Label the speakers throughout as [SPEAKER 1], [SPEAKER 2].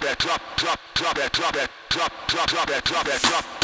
[SPEAKER 1] drop it, drop, drop, drop it, drop it, drop, drop, drop it, drop it, drop.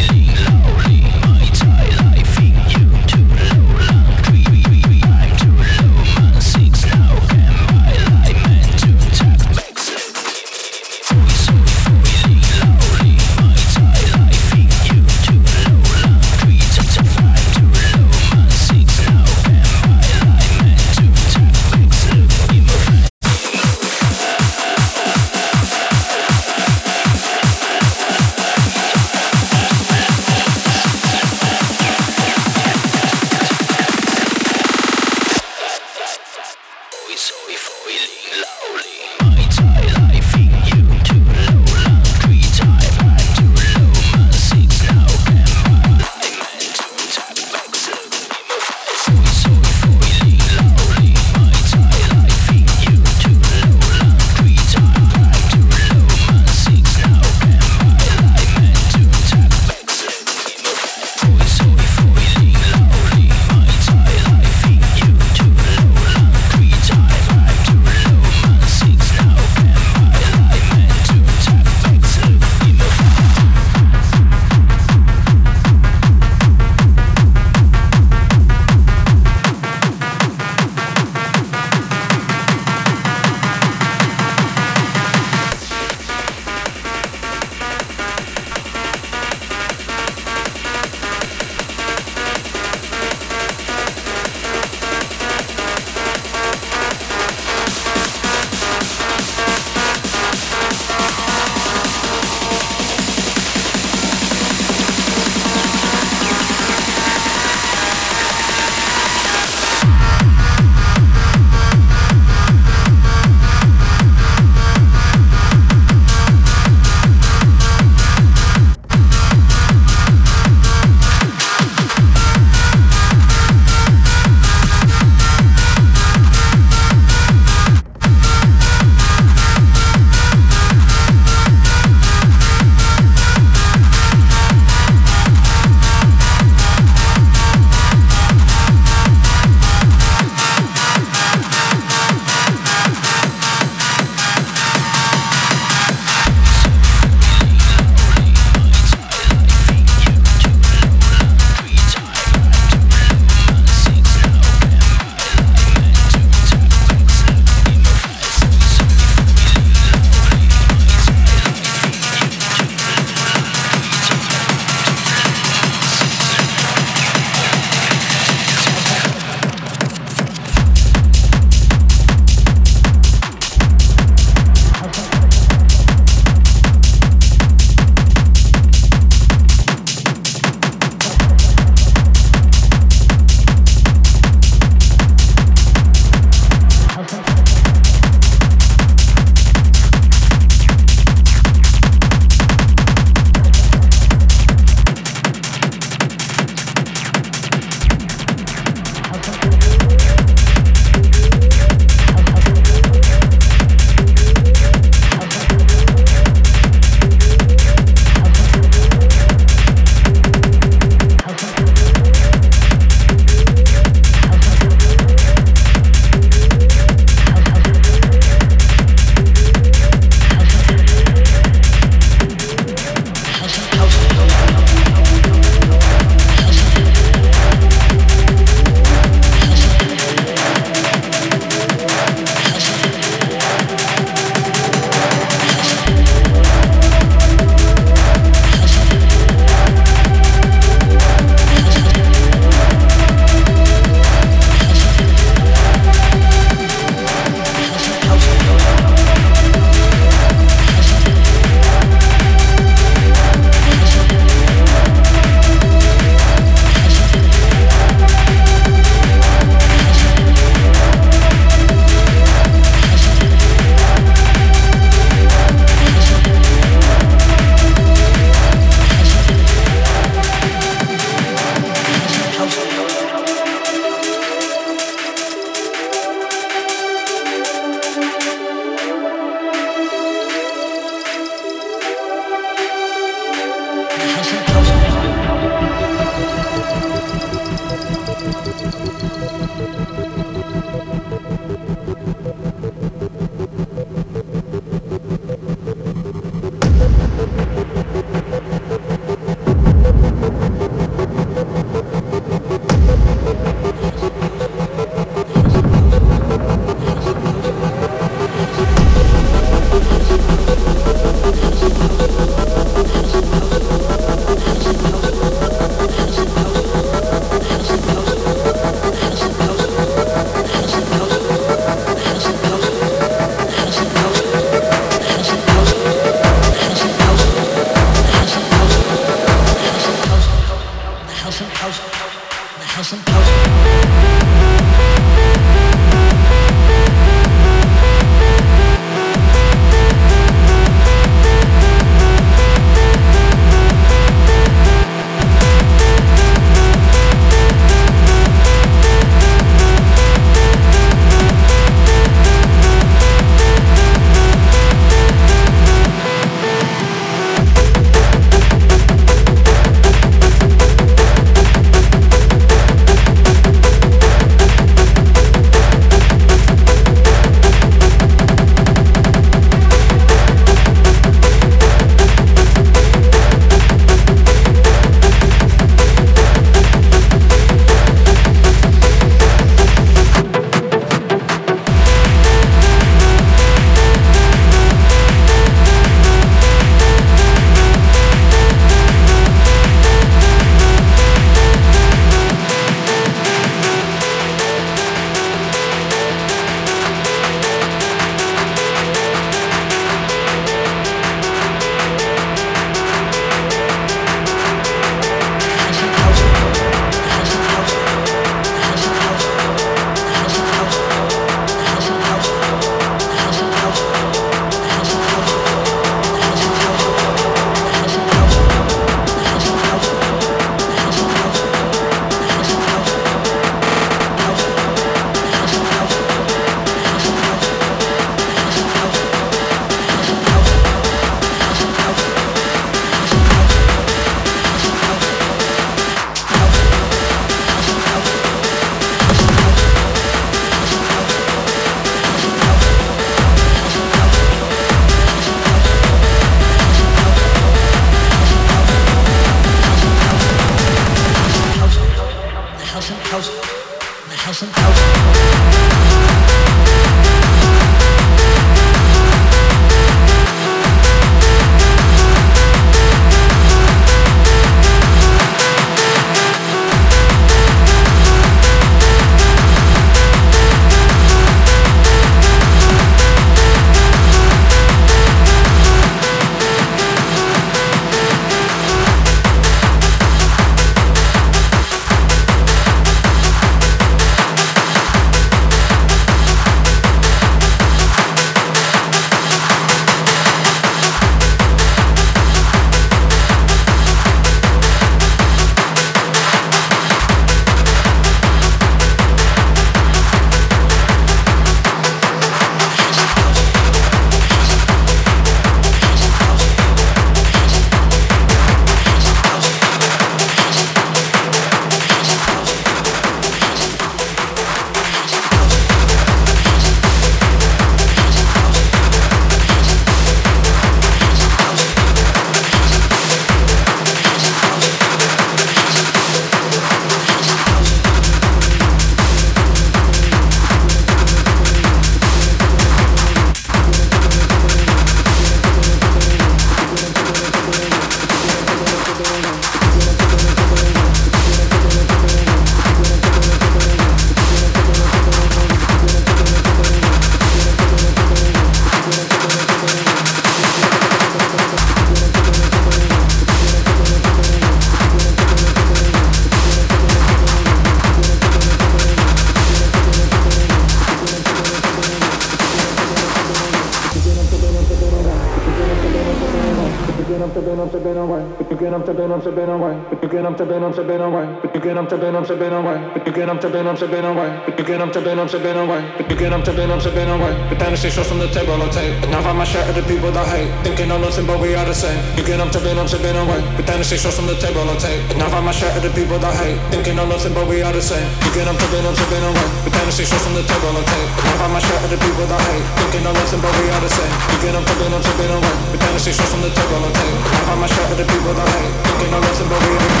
[SPEAKER 2] I'm so bad, I'm so bad, I'm so away get up to bed, I'm to bed away. But you get up to bed, I'm to bed away. But you get up to bed, I'm to bed away. But you get up to bed, I'm to bed away. But you get up to bed, I'm to bed away. But then I see shots from the table I take. But now I'm a share of the people that hate. Thinking on nothing but we are the same. You get up to bed, I'm to bed away. But then I see shots from the table I take. But now I'm a share of the people that hate. Thinking on nothing but we are the same. You get up to bed, I'm to bed away. But then I see shots from the table I take. But now I'm a share of the people that hate. Thinking on nothing but we are the same. You get up to bed, I'm to bed away. But then I see shots from the table I take. Now I'm a share of the people that hate. Thinking on nothing but we are the same.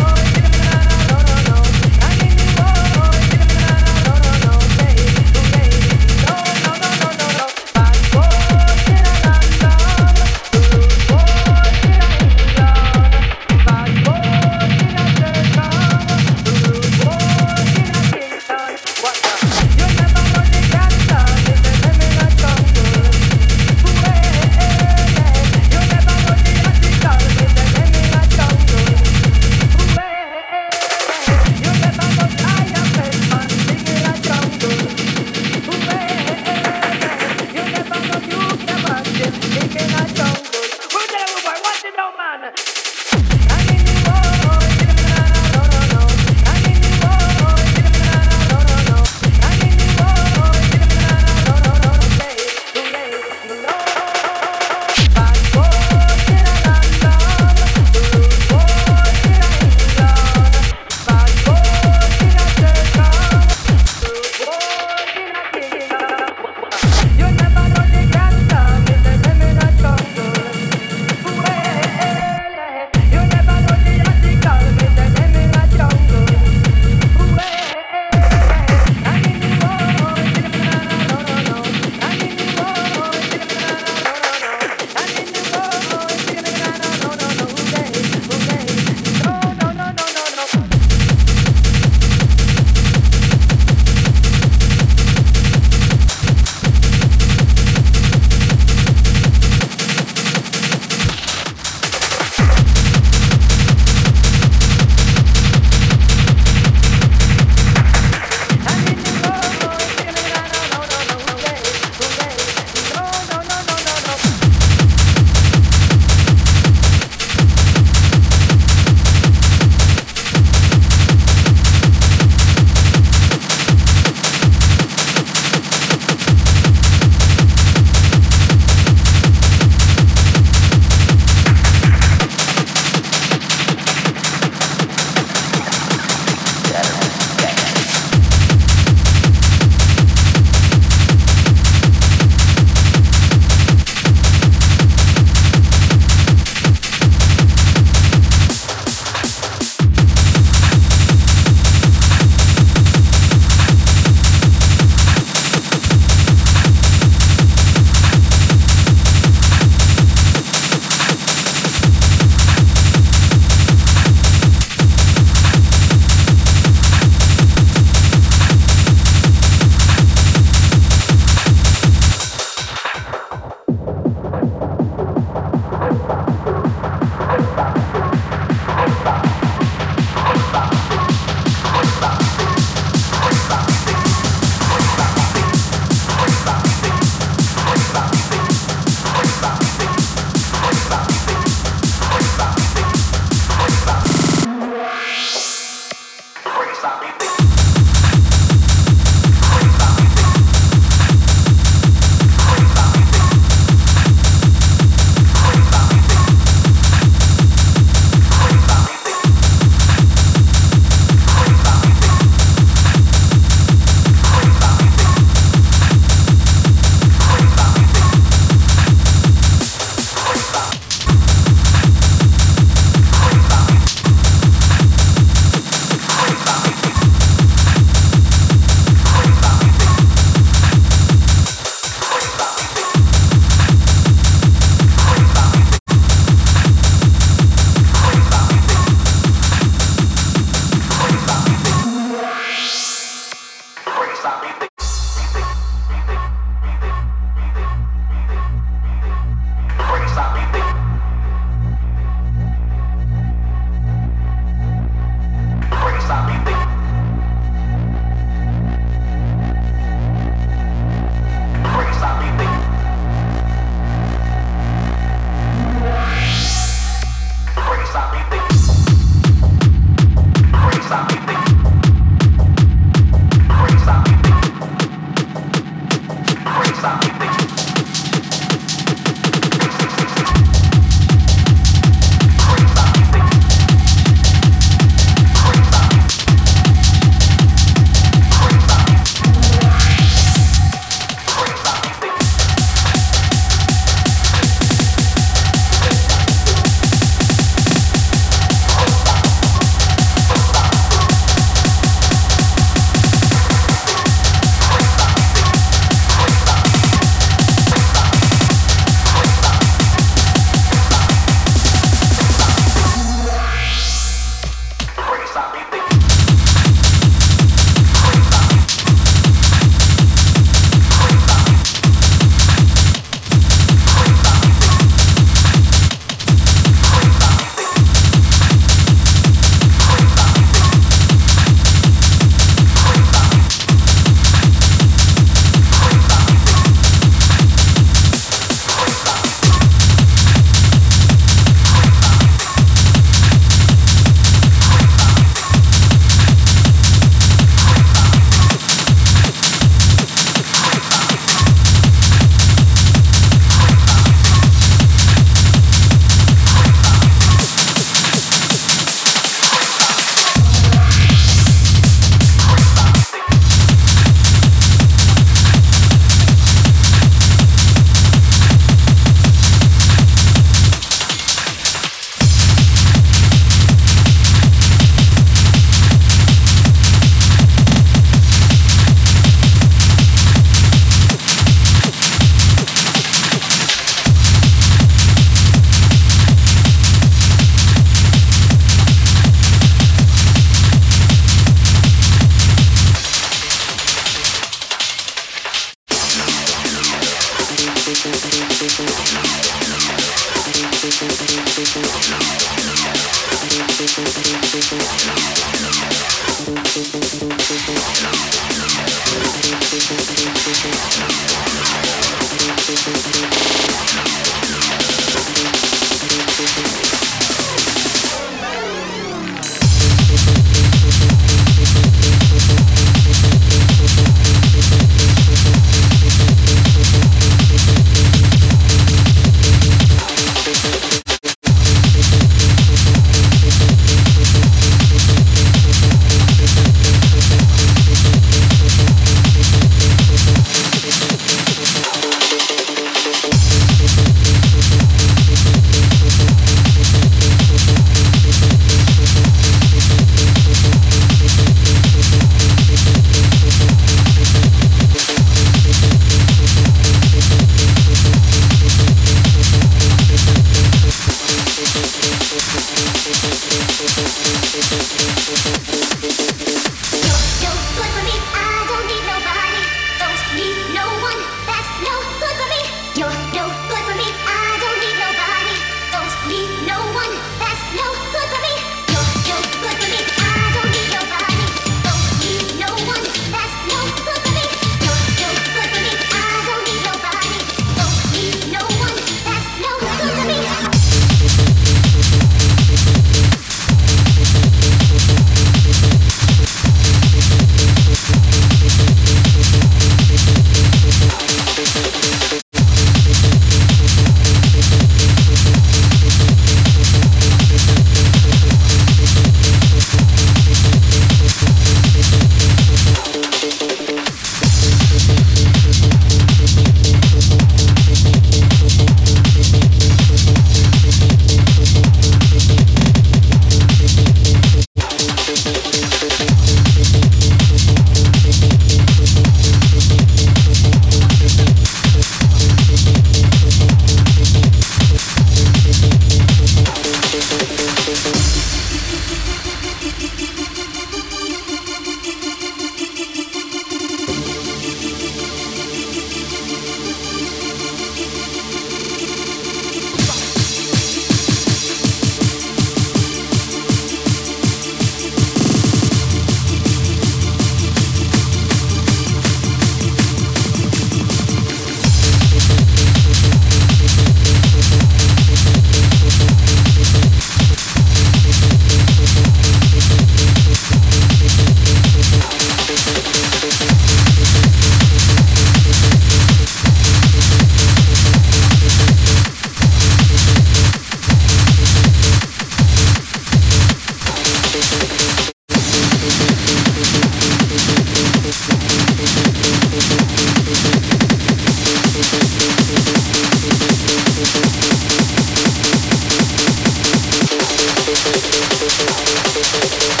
[SPEAKER 2] Thank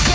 [SPEAKER 2] you.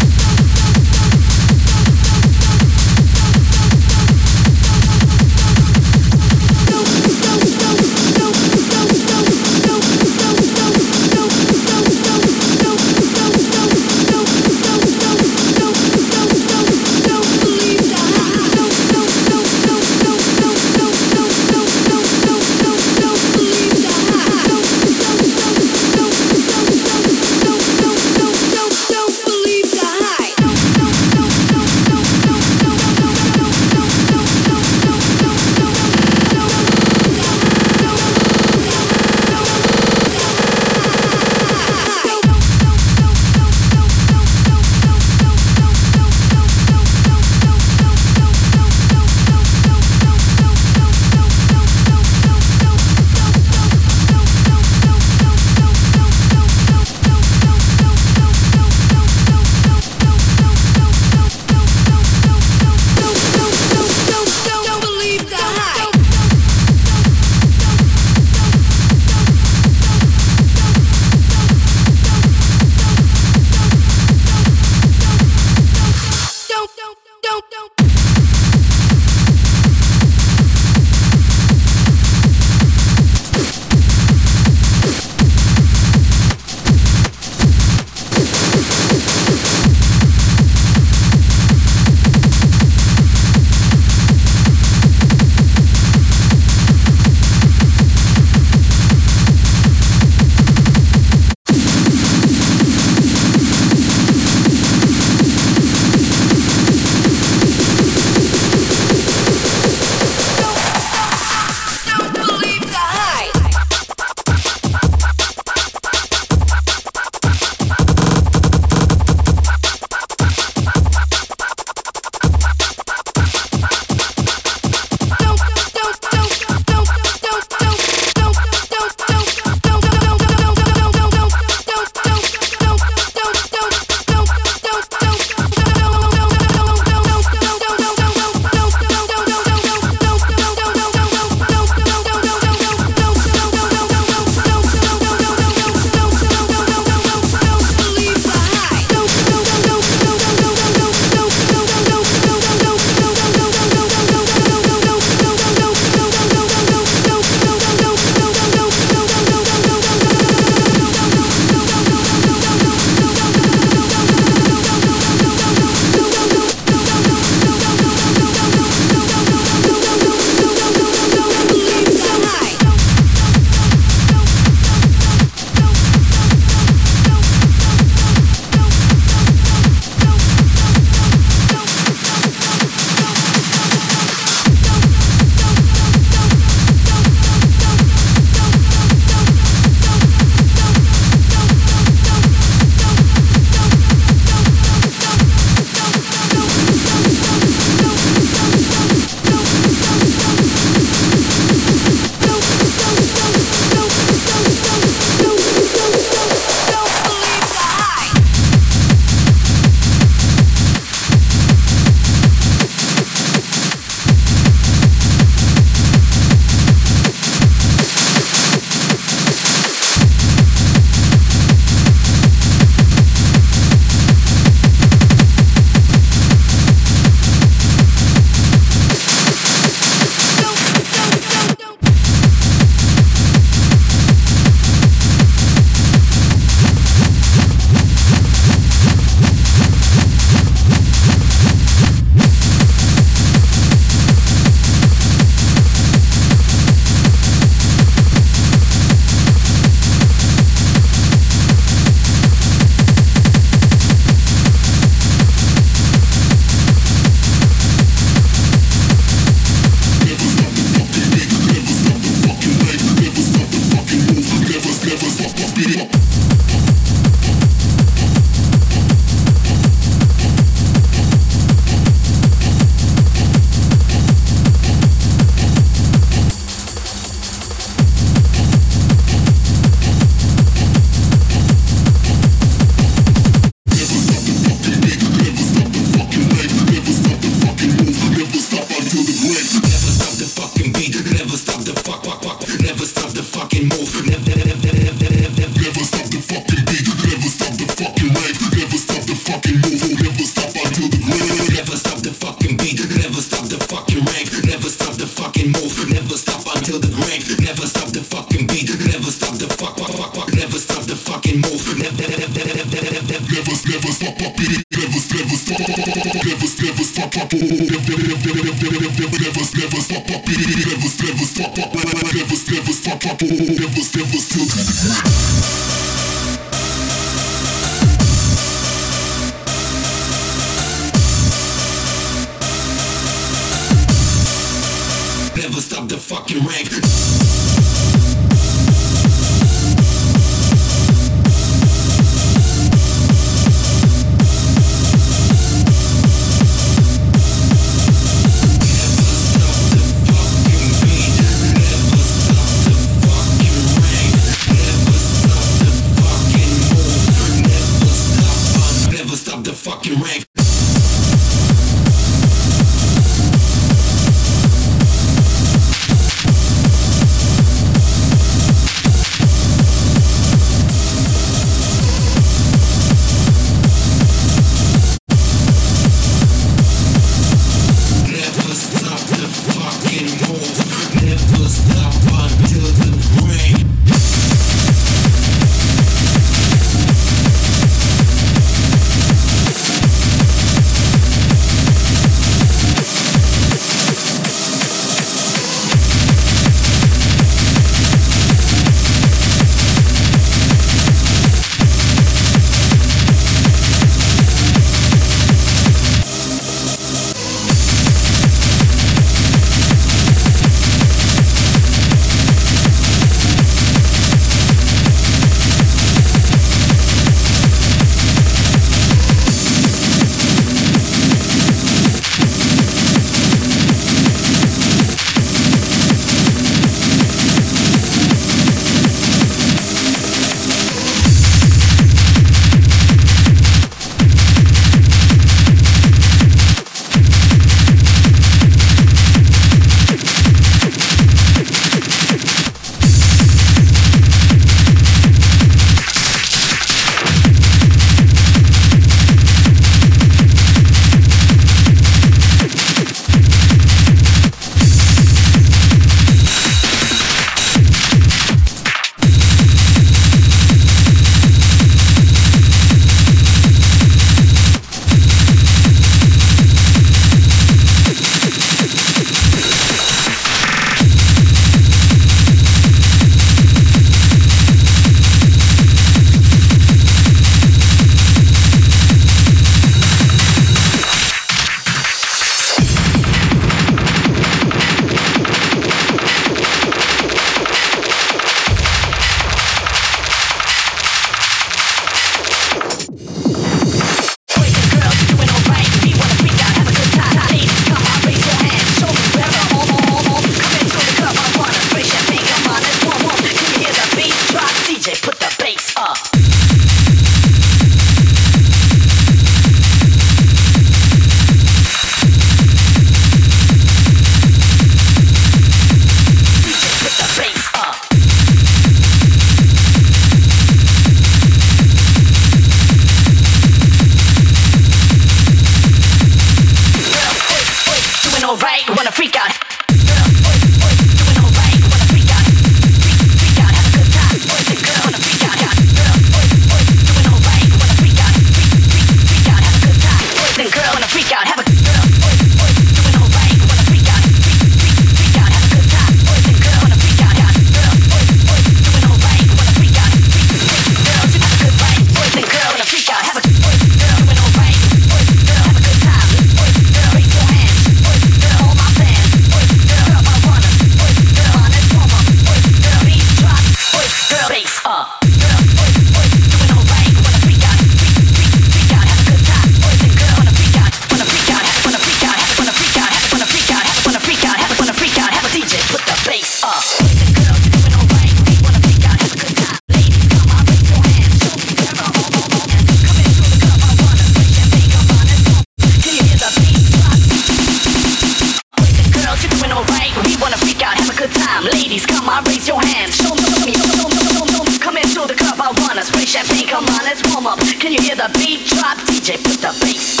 [SPEAKER 3] ladies, come on, raise your hands. Show me, show me, show me, show me, show me. Come into the club, I wanna spray champagne. Come on, let's warm up. Can you hear the beat drop? DJ, put the bass.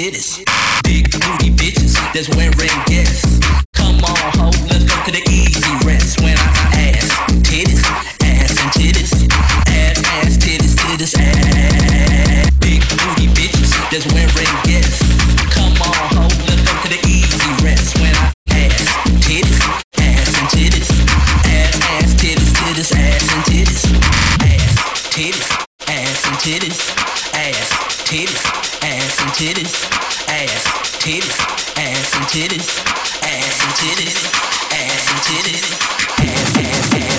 [SPEAKER 3] kid is titties, ass, titties, ass and titties, ass and titties, ass and titties, ass, ass, ass.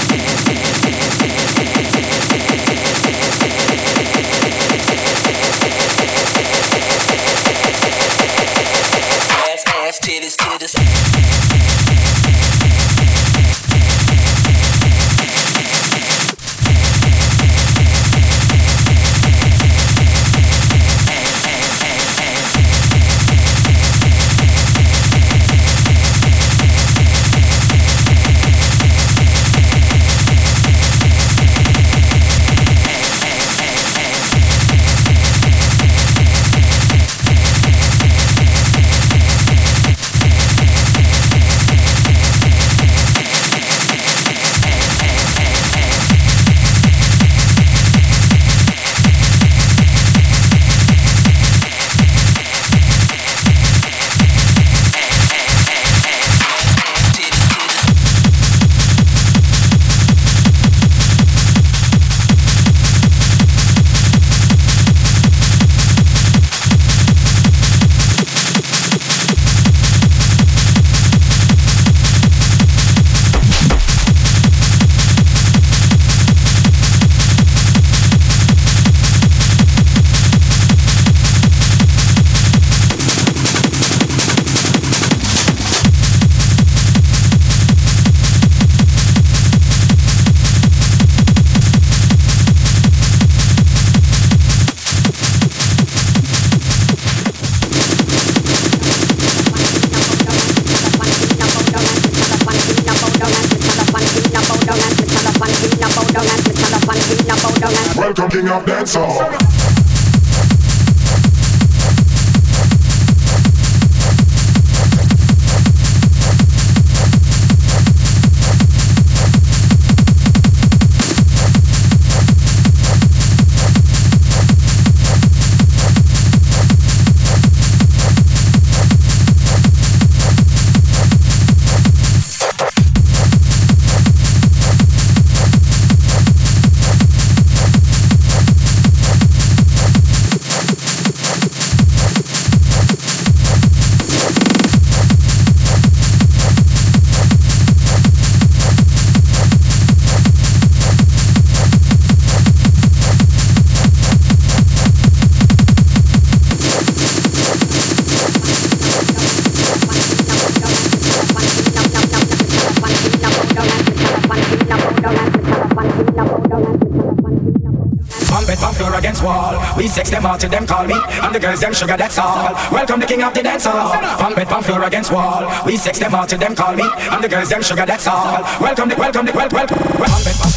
[SPEAKER 4] and the girls them sugar, that's all. Welcome the king of the dance hall. Pump it, pump floor against wall. We sex them all till them call me. And the girls them sugar, that's all. Welcome the, welcome the, welcome, welcome. Pump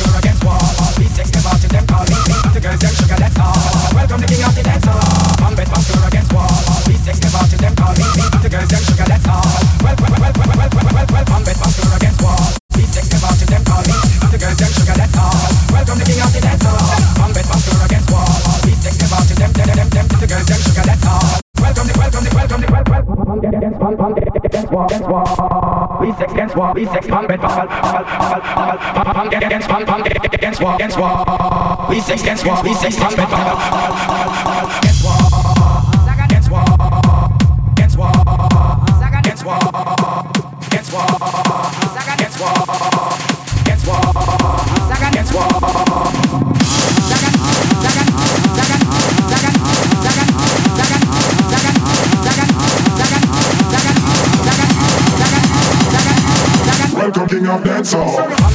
[SPEAKER 4] we sex pump, it, pump, pump, pump, pump, pump, pump, against pump, pump, against wall, against wall. We sex against wall, we sex pump, it, pump, pump, pump, against wall, against wall, against wall, against wall, against wall, against wall, against wall, against wall.
[SPEAKER 1] Welcome King of Dancehall.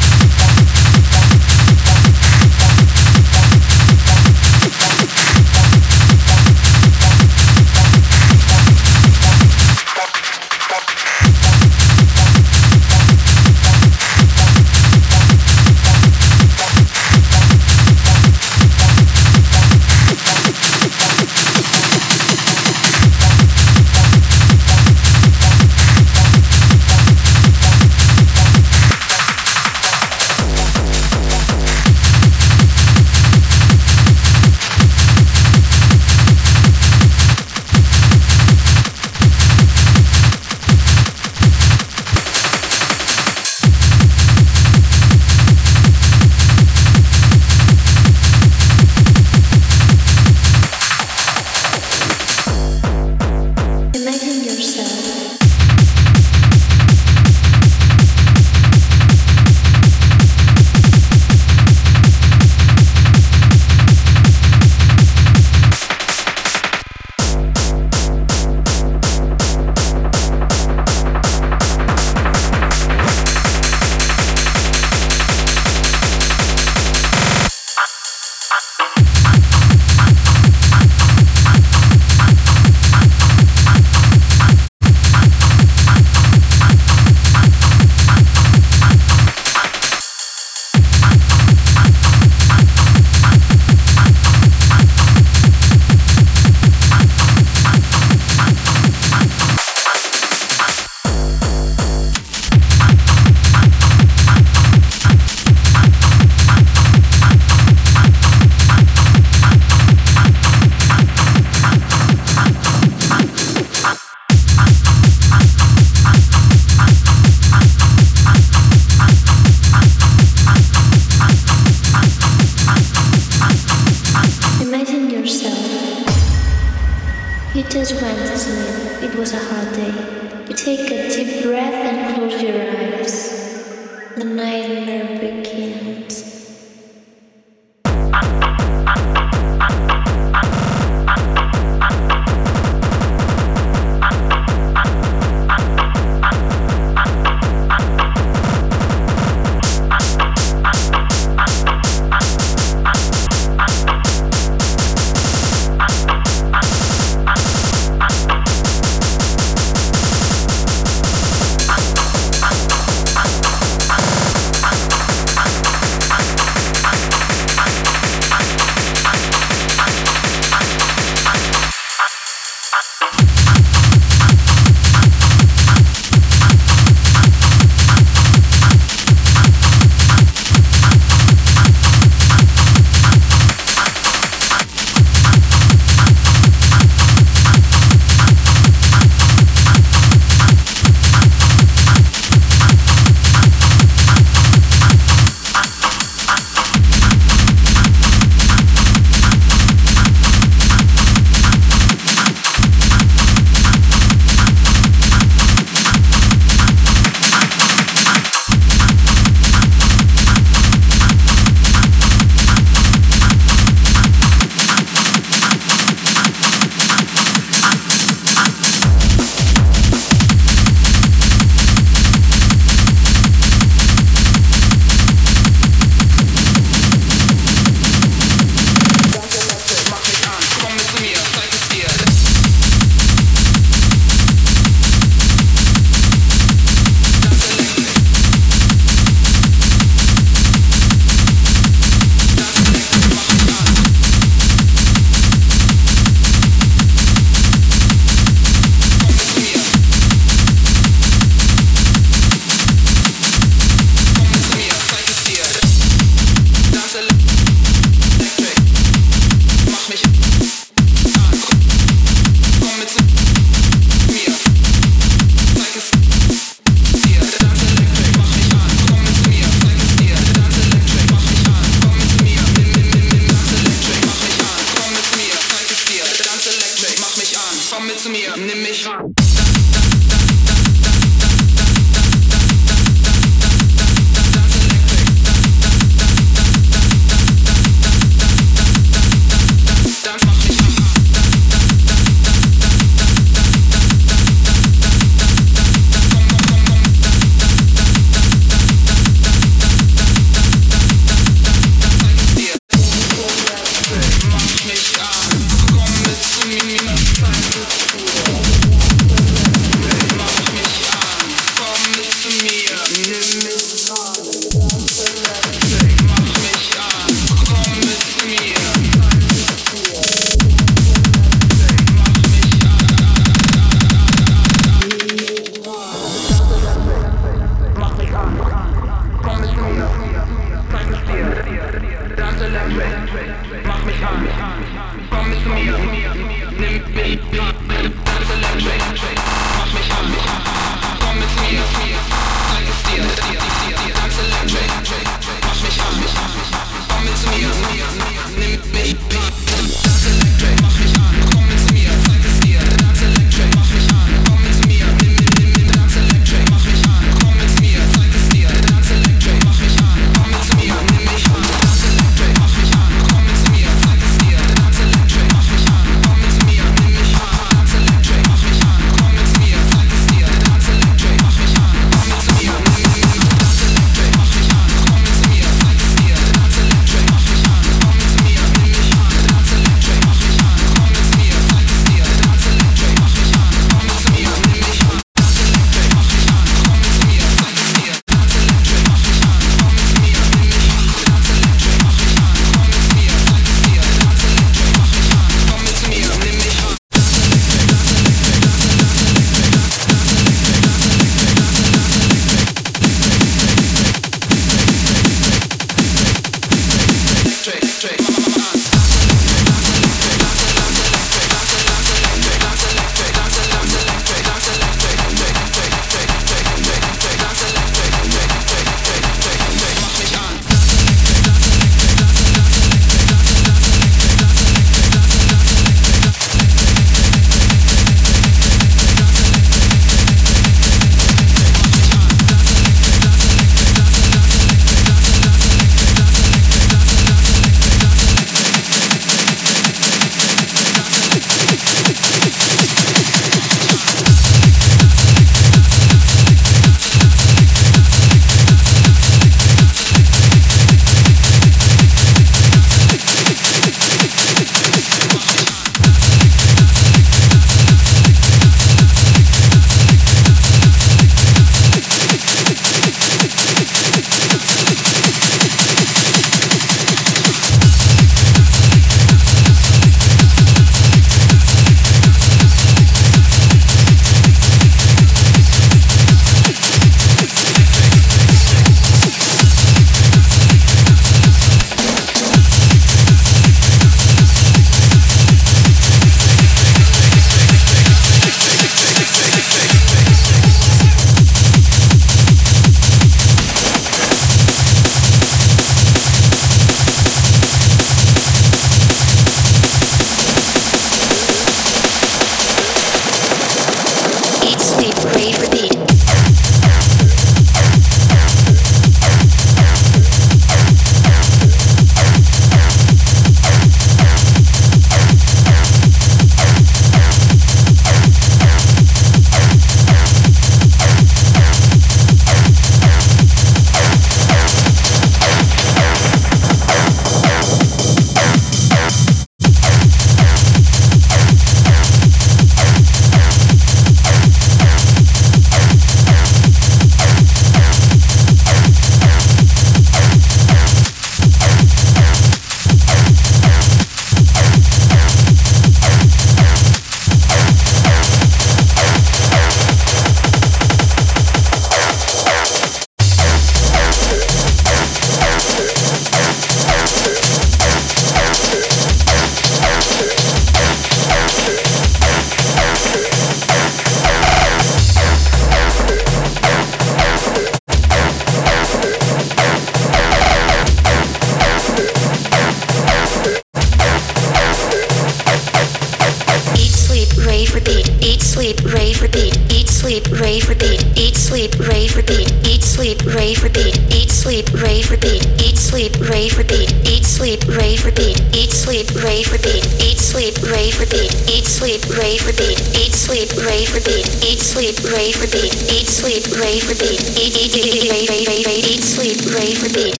[SPEAKER 5] rave, repeat, eat, sleep,
[SPEAKER 6] rave, repeat, eat, sleep, rave, repeat, eat, sleep, rave, repeat, eat, sleep, rave, repeat, eat, sleep, rave, repeat, eat, sleep, rave, repeat, eat, sleep, rave, repeat, eat, sleep, rave, repeat, eat, sleep, rave, repeat, eat, sleep, rave, repeat, eat, sleep, rave, repeat, eat,
[SPEAKER 1] sleep, rave, repeat,
[SPEAKER 6] eat,
[SPEAKER 7] eat, eat, eat, eat, eat, sleep, rave, repeat.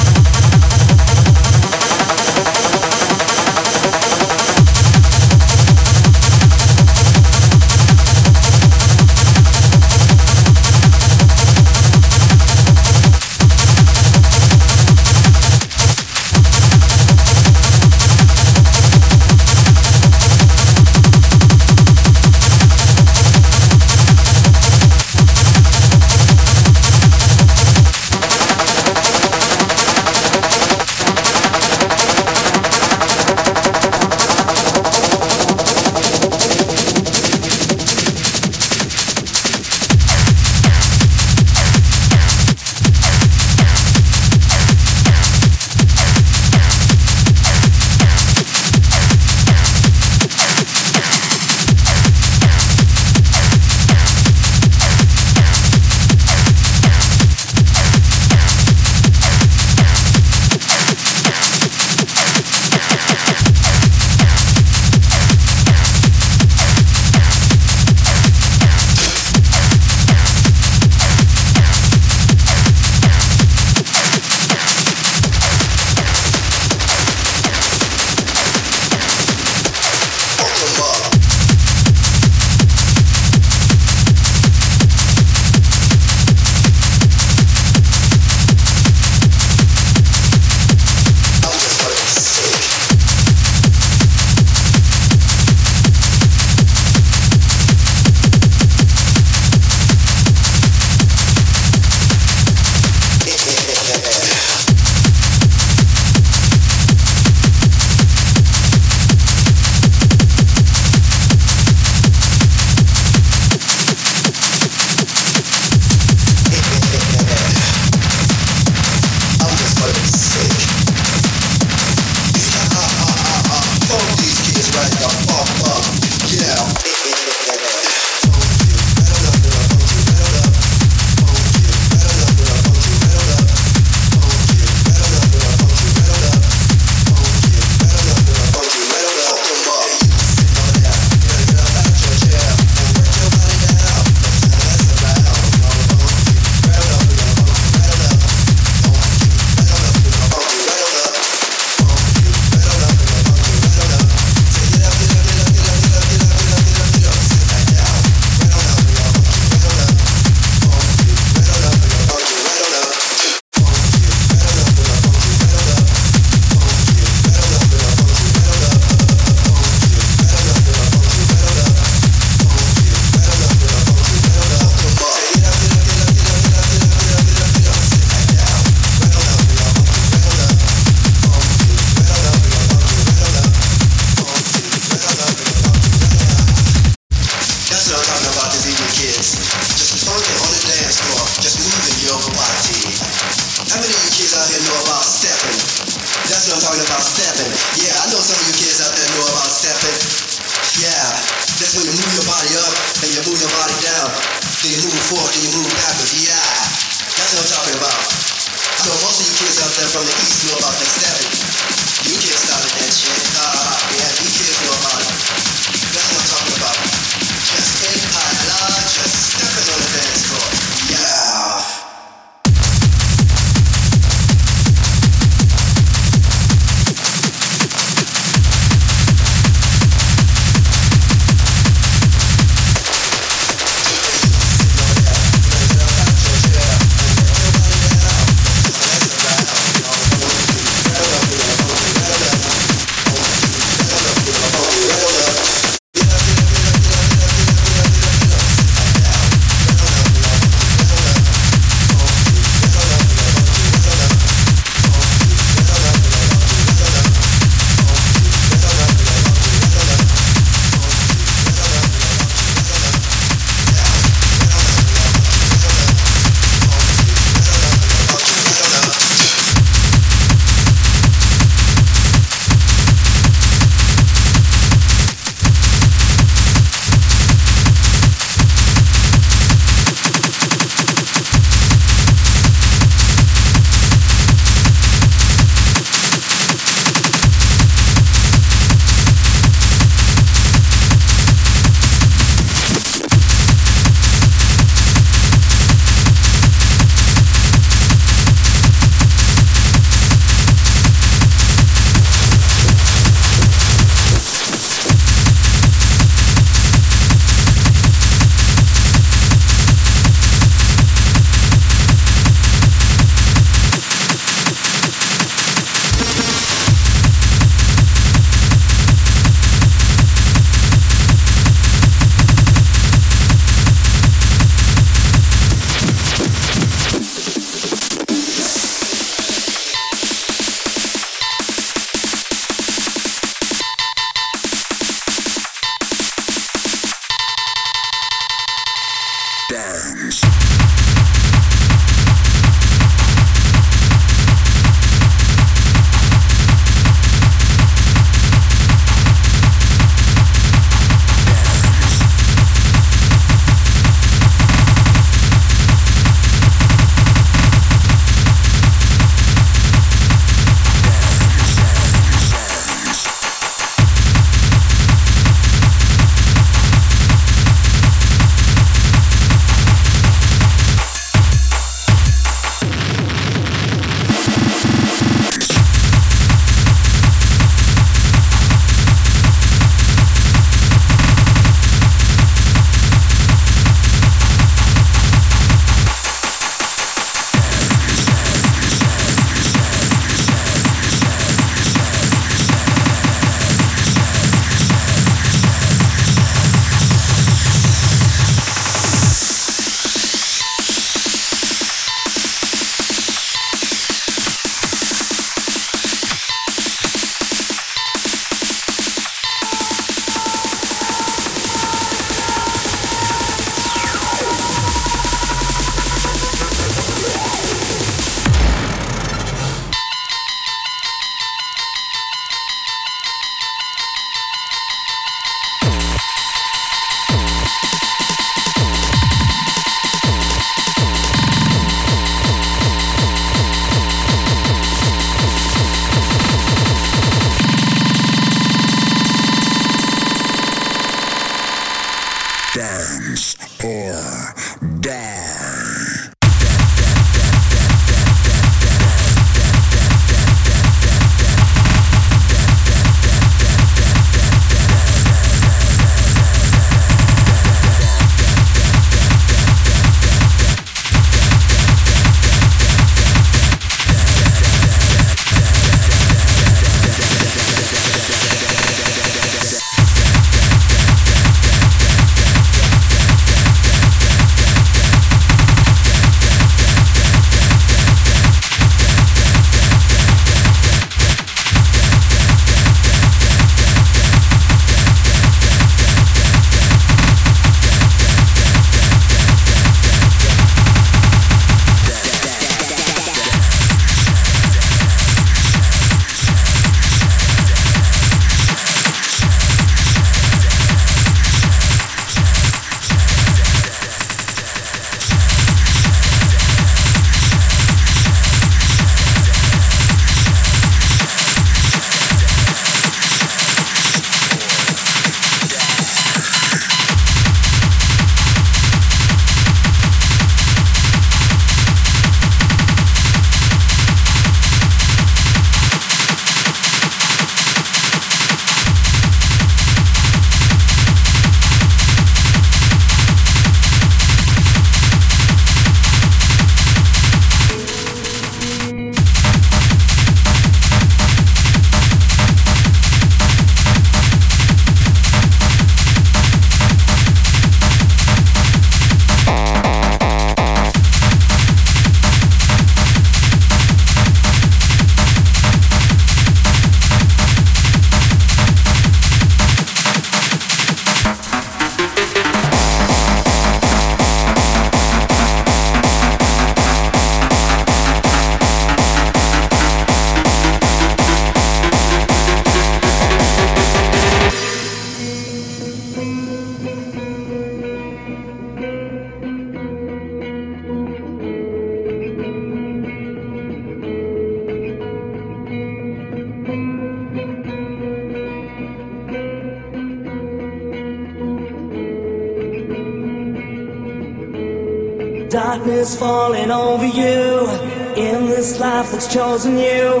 [SPEAKER 7] Chosen you.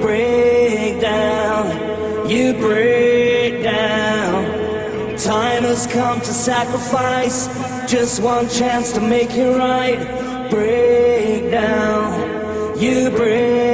[SPEAKER 7] Break down, you break down. Time has come to sacrifice just one chance to make it right. Break down, you break